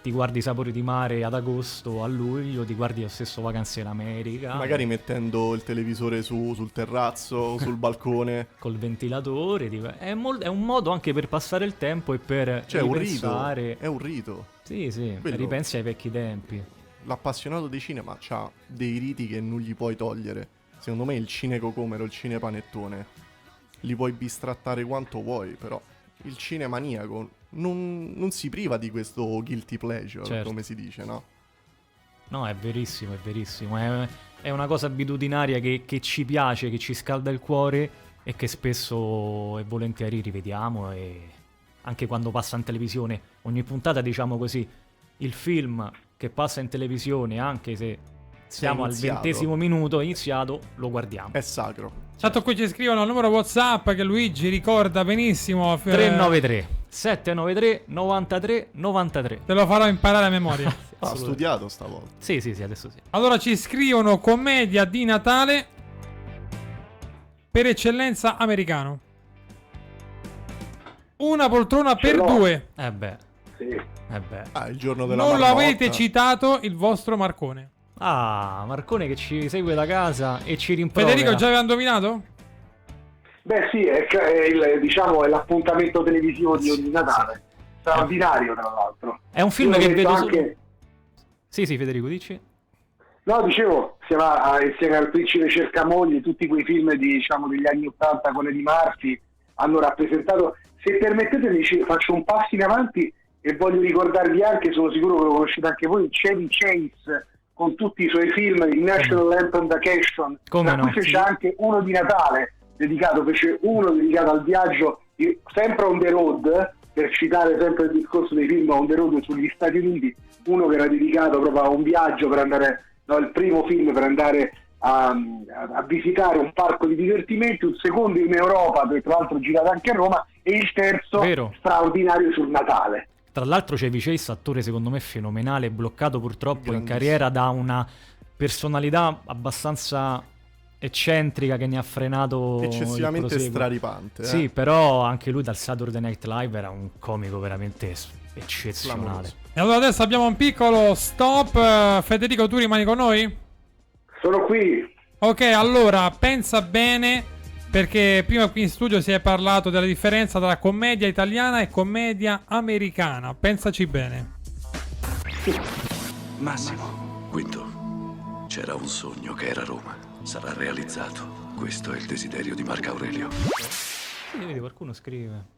Ti guardi i sapori di mare ad agosto, a luglio, ti guardi lo stesso Vacanze in America.
Magari mettendo il televisore su- sul terrazzo, <laughs> sul balcone.
col ventilatore. ti- È, mol- è un modo anche per passare il tempo e per
Cioè, è un rito.
ripensare.
È un rito.
Sì, sì,
Quello-
ripensi ai vecchi tempi.
l'appassionato di cinema ha dei riti che non gli puoi togliere. Secondo me il cinecocomero, il cinepanettone, li puoi bistrattare quanto vuoi, però il cinemaniaco non, non si priva di questo guilty pleasure,
Certo.
come si dice, no?
No, è verissimo, è verissimo. È, è una cosa abitudinaria che, che ci piace, che ci scalda il cuore e che spesso e volentieri rivediamo. E anche quando passa in televisione, ogni puntata, diciamo così, il film che passa in televisione, anche se siamo al ventesimo minuto, è iniziato, lo guardiamo.
È sacro.
Tanto qui ci scrivono il numero WhatsApp che Luigi ricorda benissimo. eh,
393 793 93 93.
Te lo farò imparare a memoria. <laughs>
Ha studiato stavolta.
Sì, sì, sì, adesso sì.
allora ci scrivono commedia di Natale per eccellenza americano. Una poltrona
Ce
per
l'ho.
due.
Eh beh,
Sì.
eh beh.
Ah, il giorno della
Non
marmotta.
l'avete citato il vostro Marcone.
Ah, Marcone che ci segue da casa e ci rimprovera.
Federico già aveva indovinato?
Beh sì, è, è il- diciamo, è l'appuntamento televisivo di ogni Natale. Straordinario tra l'altro.
È un film
Io
che vedo
anche...
Sì, sì, Federico, dici?
No, dicevo, insieme, a- insieme al Principe Cercamogli, tutti quei film di, diciamo, degli anni Ottanta con Eddie Murphy hanno rappresentato. Se permettete, faccio un passo in avanti e voglio ricordarvi anche, sono sicuro che lo conoscete anche voi, Chevy Chase con tutti i suoi film, il National Anthem Vacation,
Come no, sì.
anche uno di Natale dedicato, fece uno dedicato al viaggio, sempre on the road, per citare sempre il discorso dei film on the road sugli Stati Uniti, uno che era dedicato proprio a un viaggio per andare, no, il primo film per andare a, a- visitare un parco di divertimenti, un secondo in Europa, che tra l'altro girato anche a Roma, e il terzo
Vero.
straordinario sul Natale.
Tra l'altro c'è Chase, attore secondo me fenomenale, bloccato purtroppo in carriera da una personalità abbastanza eccentrica che ne ha frenato
Eccessivamente straripante. eh.
Sì, però anche lui dal Saturday Night Live era un comico veramente eccezionale.
Clamoroso.
E allora adesso abbiamo un piccolo stop. Eh, Federico, tu rimani con noi?
Sono qui,
Ok, allora pensa bene perché prima qui in studio si è parlato della differenza tra commedia italiana e commedia americana. Pensaci bene.
Massimo, Quinto, c'era un sogno che era Roma. Sarà realizzato. Questo è il desiderio di Marco Aurelio.
Sì, vedi, qualcuno scrive.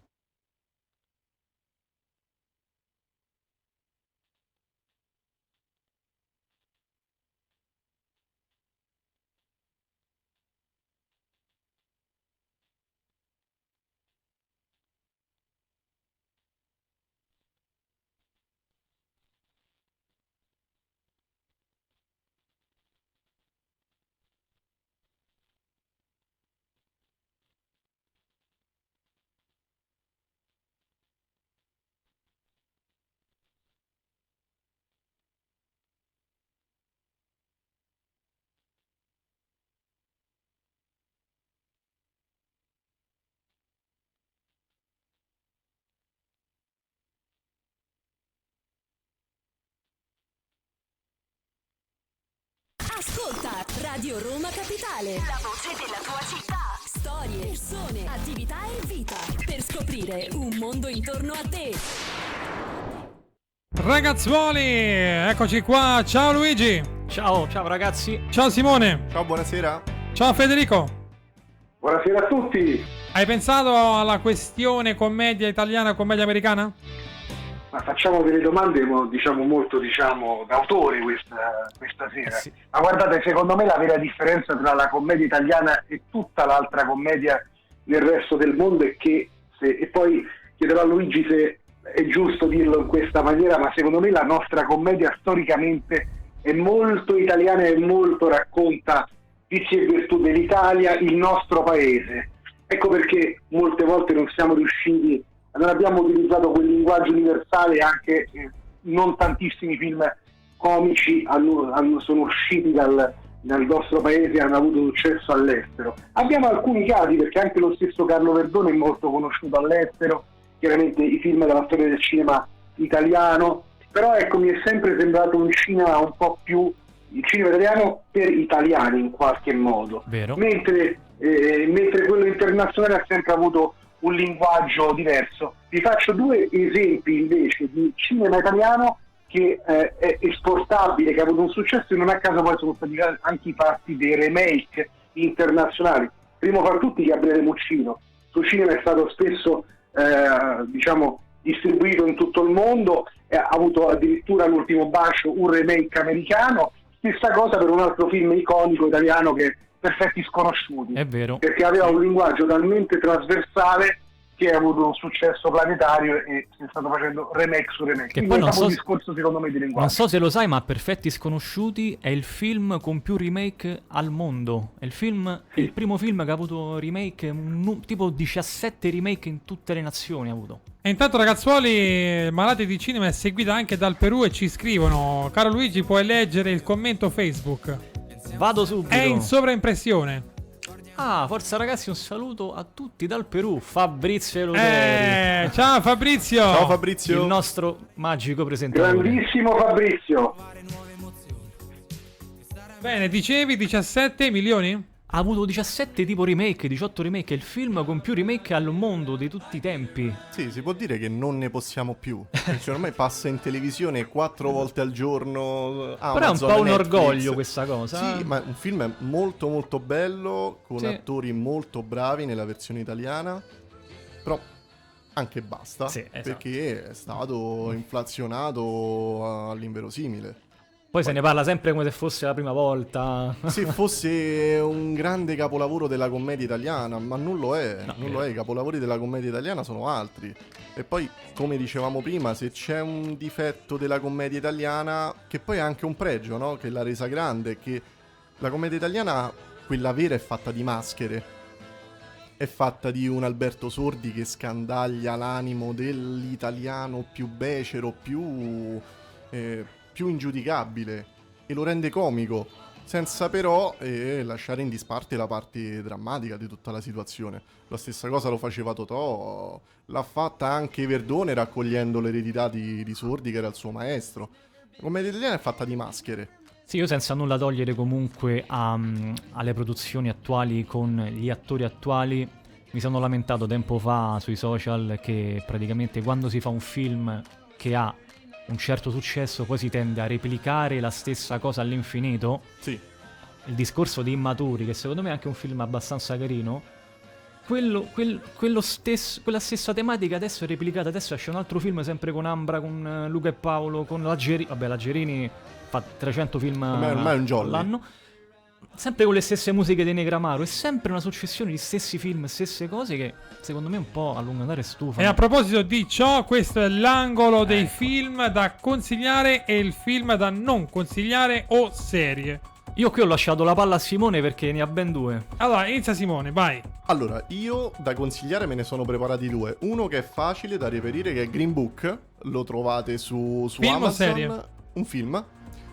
Ascolta Radio Roma Capitale. La voce della tua città. Storie, persone, attività e vita. Per scoprire un mondo intorno a te.
Ragazzuoli, eccoci qua. Ciao Luigi.
Ciao, ciao ragazzi.
Ciao Simone.
Ciao, buonasera.
Ciao Federico.
buonasera a tutti.
Hai pensato alla questione commedia italiana commedia americana?
Ma facciamo delle domande mo- diciamo molto diciamo d'autore questa, questa sera.
Eh sì.
Ma guardate, secondo me la vera differenza tra la commedia italiana e tutta l'altra commedia nel resto del mondo è che, se, e poi chiederò a Luigi se è giusto dirlo in questa maniera, ma secondo me la nostra commedia storicamente è molto italiana e molto racconta vizi e virtù dell'Italia, il nostro paese. Ecco perché molte volte non siamo riusciti, non abbiamo utilizzato quel linguaggio universale anche eh, non tantissimi film comici hanno- hanno- sono usciti dal, dal nostro paese e hanno avuto successo all'estero. Abbiamo alcuni casi perché anche lo stesso Carlo Verdone è molto conosciuto all'estero, chiaramente i film della storia del cinema italiano, però ecco mi è sempre sembrato un cinema un po' più il cinema italiano per italiani in qualche modo mentre, eh, mentre quello internazionale ha sempre avuto un linguaggio diverso. Vi faccio due esempi invece di cinema italiano che eh, è esportabile, che ha avuto un successo e non a caso poi sono stati anche fatti dei remake internazionali. Primo fra tutti Gabriele Muccino, il suo cinema è stato spesso eh, diciamo, distribuito in tutto il mondo, eh, ha avuto addirittura l'ultimo bacio un remake americano, stessa cosa per un altro film iconico italiano che Perfetti Sconosciuti,
È vero.
perché aveva un linguaggio talmente trasversale che ha avuto un successo planetario e si è stato facendo remake su remake.
Che
Quindi
poi non so
un discorso secondo me di linguaggio.
Non so se lo sai, ma Perfetti Sconosciuti è il film con più remake al mondo. È il film, è il primo film che ha avuto remake, tipo 17 remake in tutte le nazioni ha avuto.
E intanto ragazzuoli, Malati di Cinema è seguita anche dal Perù e ci scrivono. Caro Luigi, puoi leggere il commento Facebook.
Vado subito.
È in sovraimpressione.
Ah, forza ragazzi, un saluto a tutti dal Perù. Fabrizio Eloderi.
Eh, ciao Fabrizio.
Ciao
Il
Fabrizio.
nostro magico presentatore.
Grandissimo Fabrizio.
Bene, dicevi 17 milioni?
Ha avuto 17 tipo remake, 18 remake. È il film con più remake al mondo di tutti i tempi.
Sì, si può dire che non ne possiamo più. Cioè, ormai passa in televisione quattro volte al giorno.
Però è un
Amazon,
po' un
Netflix.
orgoglio questa cosa.
Sì, ma un film molto molto bello, con
Sì.
attori molto bravi nella versione italiana, però anche basta,
Sì, esatto.
perché è stato inflazionato all'inverosimile.
Poi se ne parla sempre come se fosse la prima volta. <laughs>
Se fosse un grande capolavoro della commedia italiana, ma non lo è,
No,
non
eh.
lo è, i capolavori della commedia italiana sono altri. E poi, come dicevamo prima, se c'è un difetto della commedia italiana, che poi è anche un pregio, no? Che l'ha resa grande, che la commedia italiana, quella vera, è fatta di maschere. È fatta di un Alberto Sordi che scandaglia l'animo dell'italiano più becero, più, eh, più ingiudicabile e lo rende comico, senza però eh, lasciare in disparte la parte drammatica di tutta la situazione. La stessa cosa lo faceva Totò, l'ha fatta anche Verdone raccogliendo l'eredità di, di Sordi che era il suo maestro. La commedia italiana è fatta di maschere.
Sì, io senza nulla togliere comunque a, mm, alle produzioni attuali con gli attori attuali, mi sono lamentato tempo fa sui social che praticamente quando si fa un film che ha un certo successo poi si tende a replicare la stessa cosa all'infinito.
Sì,
Il discorso di Immaturi, che secondo me è anche un film abbastanza carino, quello, quel- quello stesso- quella stessa tematica adesso è replicata. Adesso esce un altro film sempre con Ambra, con eh, Luca e Paolo, con Laggerini. Vabbè, Laggerini fa 300 film
Ormai- ormai è un jolly.
all'anno. Sempre con le stesse musiche di Negramaro. È sempre una successione di stessi film, stesse cose che secondo me un po' a lungo andare stufano.
E a proposito di ciò, questo è l'angolo dei
Ecco.
film da consigliare e il film da non consigliare o serie.
Io qui ho lasciato la palla a Simone perché ne ha ben due.
Allora, inizia Simone, vai.
Allora, io da consigliare me ne sono preparati due. Uno che è facile da reperire, che è Green Book. Lo trovate su, su
Film o
Amazon.
serie?
Un film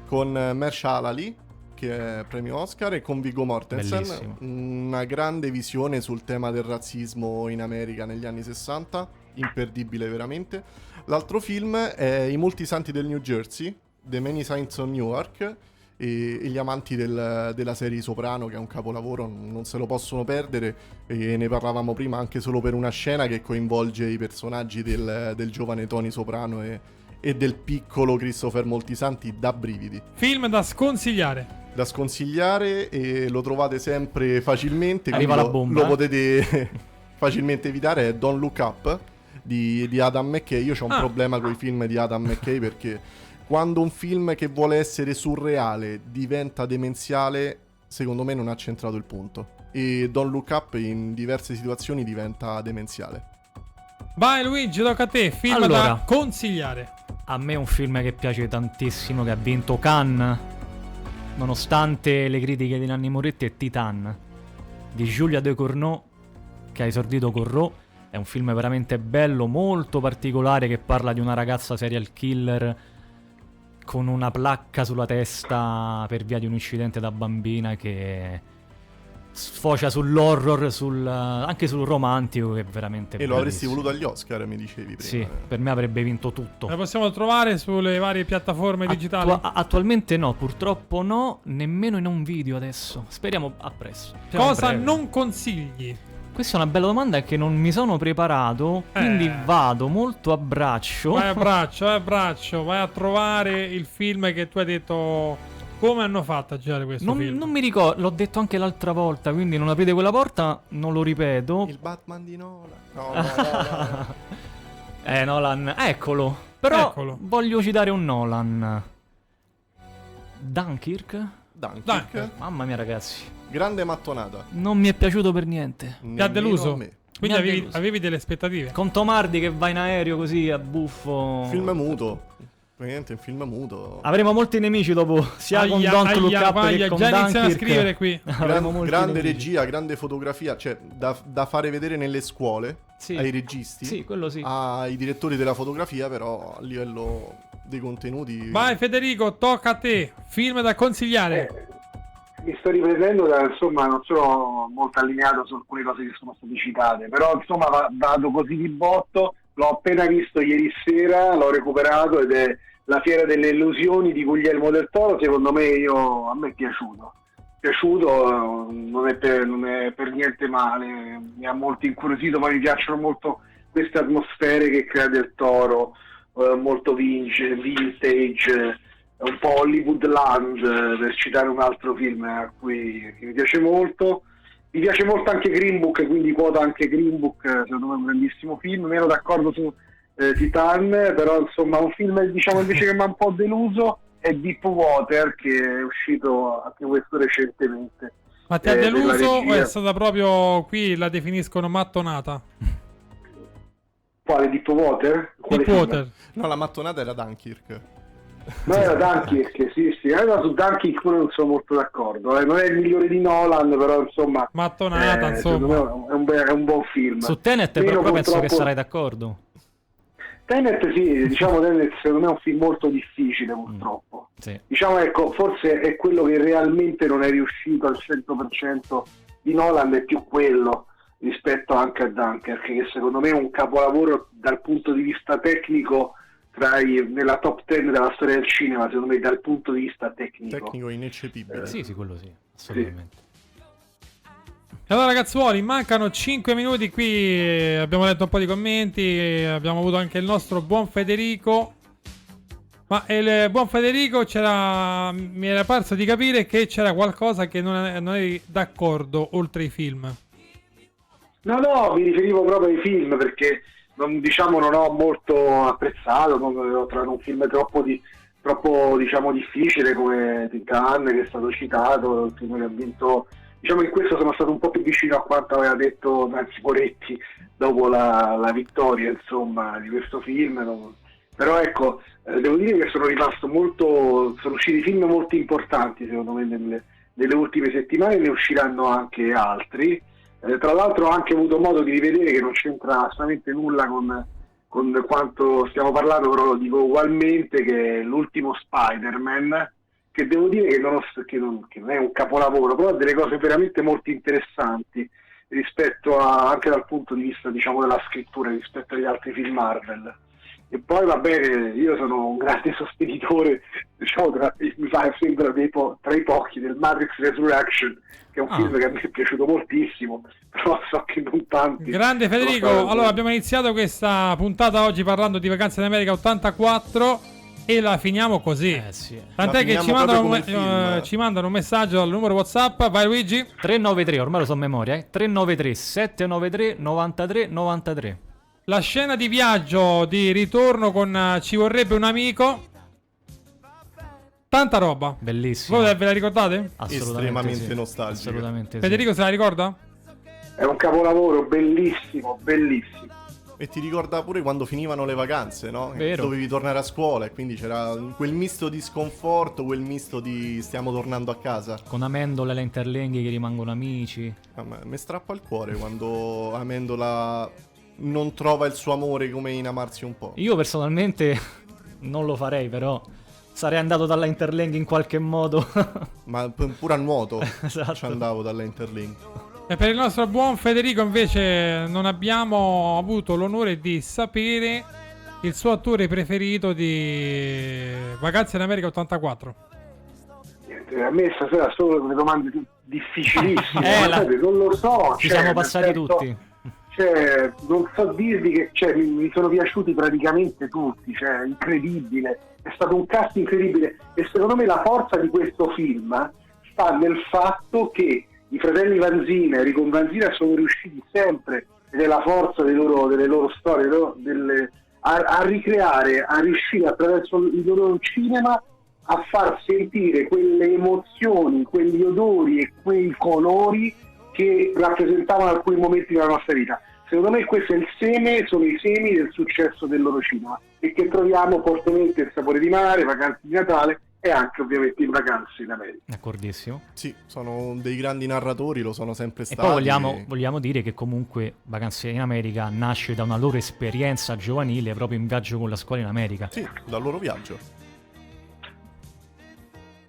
con eh, Mahershala Ali, che è premio Oscar, e con Viggo Mortensen.
Bellissimo.
Una grande visione sul tema del razzismo in America negli anni 60. Imperdibile veramente. L'altro film è I molti santi del New Jersey, The Many Saints of Newark. E, e gli amanti del- della serie Soprano, che è un capolavoro, non se lo possono perdere. E ne parlavamo prima anche solo per una scena che coinvolge i personaggi del, del giovane Tony Soprano e, e del piccolo Christopher Moltisanti da brividi.
Film da sconsigliare.
Da sconsigliare e lo trovate sempre facilmente.
Arriva la
lo-
bomba,
Lo
eh.
potete <laughs> facilmente evitare. È Don't Look Up di, di Adam McKay. Io ho un
Ah.
problema con i film di Adam McKay perché quando un film che vuole essere surreale diventa demenziale, secondo me non ha centrato il punto. E Don't Look Up in diverse situazioni diventa demenziale.
Vai Luigi, tocca a te. Film da
Allora.
consigliare.
A me è un film che piace tantissimo, che ha vinto Cannes, nonostante le critiche di Nanni Moretti, è Titan, di Julia De Cournot, che ha esordito con Raw. È un film veramente bello, molto particolare, che parla di una ragazza serial killer con una placca sulla testa per via di un incidente da bambina che sfocia sull'horror, sul, anche sul romantico, che è veramente
E lo avresti
bellissimo.
voluto agli Oscar, mi dicevi prima.
Sì, per me avrebbe vinto tutto.
La possiamo trovare sulle varie piattaforme digitali.
Attua- attualmente no, purtroppo no, nemmeno in un video adesso. Speriamo a presto. Speriamo
Cosa
breve.
non consigli?
Questa è una bella domanda che non mi sono preparato, quindi
Eh.
vado molto a braccio.
Vai a <laughs> braccio, vai a braccio, vai a trovare il film che tu hai detto. Come hanno fatto a girare questo
Non,
film?
non mi ricordo, l'ho detto anche l'altra volta, quindi non aprite quella porta, non lo ripeto.
Il Batman di Nola. No, no, no, no.
Eh, Nolan, eccolo. Però
Eccolo.
voglio citare un Nolan. Dunkirk?
Dunkirk.
Dunkirk.
Mamma mia, ragazzi.
Grande mattonata.
Non mi è piaciuto per niente.
Ti ha deluso?
me.
Quindi avevi,
deluso.
avevi delle aspettative.
Con Tomardi che va in aereo così a buffo.
Film muto. Praticamente un film muto.
Avremo molti nemici dopo, sia con
Aia,
Don't Look
aia,
Up
aia,
che con
già iniziano a scrivere qui. <laughs>
Gran- grande
nemici.
regia, grande fotografia, cioè da, da fare vedere nelle scuole
Sì.
ai registi,
Sì, quello sì.
ai direttori della fotografia, però a livello dei contenuti.
Vai Federico, tocca a te. Film da consigliare.
Eh, mi sto riprendendo da, insomma non sono molto allineato su alcune cose che sono state citate però insomma va- vado così di botto l'ho appena visto ieri sera l'ho recuperato ed è la fiera delle illusioni di Guglielmo del Toro secondo me io, a me è piaciuto. Piaciuto eh, non è, per, non è per niente male mi ha molto incuriosito ma mi piacciono molto queste atmosfere che crea del Toro eh, molto vintage eh, un po' Hollywoodland eh, per citare un altro film a cui mi piace molto mi piace molto anche Green Book quindi quota anche Green Book eh, secondo me è un grandissimo film meno d'accordo su eh, Titan però insomma un film diciamo invece che mi ha un po' deluso è Deep Water che è uscito anche questo recentemente
Ma ti ha
eh,
deluso o è stata proprio qui la definiscono mattonata?
quale Deep Water? Quale
Deep
film?
Water.
No, la mattonata era Dunkirk.
No, era Dunkirk, sì, sì. Allora, su Dunkirk pure non sono molto d'accordo. eh. Non è il migliore di Nolan, però insomma.
Mattonata,
eh,
insomma.
è un, be- è un buon film.
Su Tenet però penso che
purtroppo-
sarai d'accordo.
Tenet, sì, diciamo Tenet secondo me è un film molto difficile purtroppo.
Sì.
Diciamo ecco, forse è quello che realmente non è riuscito al 100% di Nolan, è più quello rispetto anche a Dunkirk, che secondo me è un capolavoro dal punto di vista tecnico i- nella top 10 della storia del cinema, secondo me dal punto di vista tecnico.
Tecnico ineccepibile.
Sì, sì, quello sì, assolutamente.
E allora ragazzuoli, mancano 5 minuti qui, eh, abbiamo letto un po' di commenti, eh, abbiamo avuto anche il nostro buon Federico. Ma il buon Federico c'era, mi era parso di capire che c'era qualcosa che non, non eri d'accordo oltre i film.
No, no, mi riferivo proprio ai film perché non, diciamo, non ho molto apprezzato, non ho trovato un film troppo, di, troppo diciamo, difficile come Titan che è stato citato, il film che ha vinto, diciamo in questo sono stato un po' più vicino a quanto aveva detto Nancy Poretti dopo la, la vittoria insomma, di questo film. non- Però ecco, eh, devo dire che sono rimasto molto, sono usciti film molto importanti secondo me nelle, nelle ultime settimane, ne usciranno anche altri. Eh, tra l'altro ho anche avuto modo di rivedere che non c'entra assolutamente nulla con, con quanto stiamo parlando, però lo dico ugualmente, che è l'ultimo Spider-Man, che devo dire che non, ho- che non- che non è un capolavoro, però ha delle cose veramente molto interessanti rispetto a, anche dal punto di vista diciamo, della scrittura, rispetto agli altri film Marvel. E poi va bene, io sono un grande sostenitore, diciamo, tra, mi fa sembra dei po- tra i pochi del Matrix Resurrection, che è un
Ah.
film che a me è piaciuto moltissimo, però so che non tanti.
Grande Federico, allora abbiamo iniziato questa puntata oggi parlando di Vacanze in America 84 e la finiamo così.
Eh sì.
Tant'è
La
che ci mandano, un,
film.
ci mandano un messaggio al numero WhatsApp. Vai Luigi.
393, ormai lo so a memoria, eh. 393 793 93 93.
La scena di viaggio di ritorno con eh, Ci vorrebbe un amico. Tanta roba.
Bellissimo.
Voi ve la ricordate?
Assolutamente
Estremamente
sì.
nostalgica.
Assolutamente sì.
Federico se la ricorda?
È un capolavoro bellissimo, bellissimo.
E ti ricorda pure quando finivano le vacanze, no? Che
Vero.
Dovevi tornare a scuola e quindi c'era quel misto di sconforto, quel misto di stiamo tornando a casa.
Con Amendola e la Interlenghi che rimangono amici.
A me, mi strappa il cuore quando Amendola non trova il suo amore come in Amarsi un po'.
Io personalmente <laughs> non lo farei, però sarei andato dalla Interlenghi in qualche modo. <laughs>
Ma p- pure a nuoto <laughs>
Esatto.
ci andavo dall'Interlink.
E per il nostro buon Federico invece non abbiamo avuto l'onore di sapere il suo attore preferito di Vacanze in America 84.
Niente, eh, a me stasera sono delle domande difficilissime,
Eh, la-
non lo so.
Ci
cioè,
siamo passati
senso,
tutti.
Cioè, non so dirvi che cioè, mi, sono piaciuti praticamente tutti, cioè, incredibile, è stato un cast incredibile e secondo me la forza di questo film sta nel fatto che i fratelli Vanzina e Enrico Vanzina sono riusciti sempre, ed è la forza loro- delle loro storie, no? Delle- a, a ricreare, a riuscire attraverso il loro cinema a far sentire quelle emozioni, quegli odori e quei colori che rappresentavano alcuni momenti della nostra vita. Secondo me questo è il seme, sono i semi del successo del loro cinema e che troviamo fortemente il sapore di mare, vacanze di Natale e anche ovviamente in vacanze in America.
D'accordissimo.
Sì, sono dei grandi narratori, lo sono sempre
E
stati.
poi vogliamo, vogliamo dire che comunque Vacanze in America nasce da una loro esperienza giovanile proprio in viaggio con la scuola in America.
Sì, dal loro viaggio.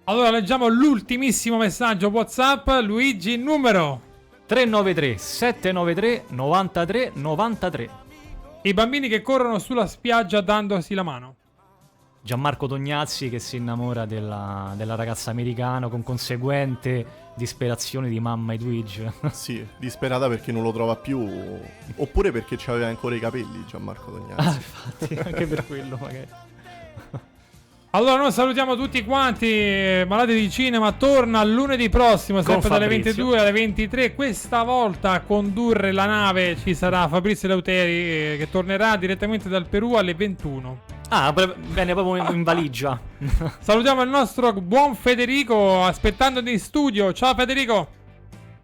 Allora leggiamo l'ultimissimo messaggio WhatsApp. Luigi, numero.
393 793 93 93.
I bambini che corrono sulla spiaggia dandosi la mano.
Gianmarco Tognazzi che si innamora della, della ragazza americana con conseguente disperazione di mamma Edwidge. <laughs>
Sì, disperata perché non lo trova più. Oppure perché aveva ancora i capelli Gianmarco Tognazzi.
Ah, infatti, anche per quello magari.
Allora noi salutiamo tutti quanti. Malati di cinema torna lunedì prossimo, sempre dalle
Fabrizio.
22 alle 23. Questa volta a condurre la nave ci sarà Fabrizio Leuteri eh, che tornerà direttamente dal Perù alle 21.
Ah, bene, proprio in, valigia. <laughs>
Salutiamo il nostro buon Federico aspettandoti in studio. Ciao Federico.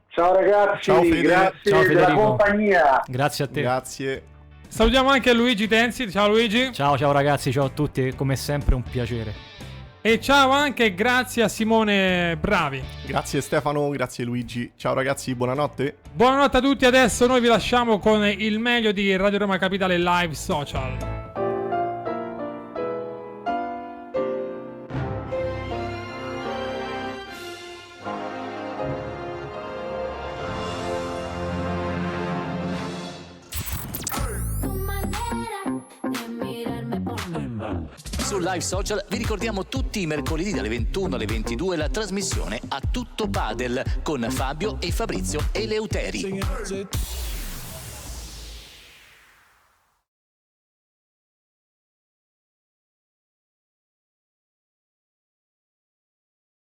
Ciao ragazzi,
Ciao, Fede.
grazie
Ciao,
della
Federico.
compagnia.
Grazie a te.
Grazie.
Salutiamo anche Luigi Tenzi. Ciao Luigi.
Ciao, ciao ragazzi, ciao a tutti. Come sempre un piacere.
E ciao anche grazie a Simone Bravi.
Grazie Stefano, grazie Luigi. Ciao ragazzi, buonanotte.
Buonanotte a tutti, adesso noi vi lasciamo con il meglio di Radio Roma Capitale Live Social.
Su Live Social vi ricordiamo tutti i mercoledì dalle 21 alle 22 la trasmissione a tutto padel con Fabio e Fabrizio Eleuteri.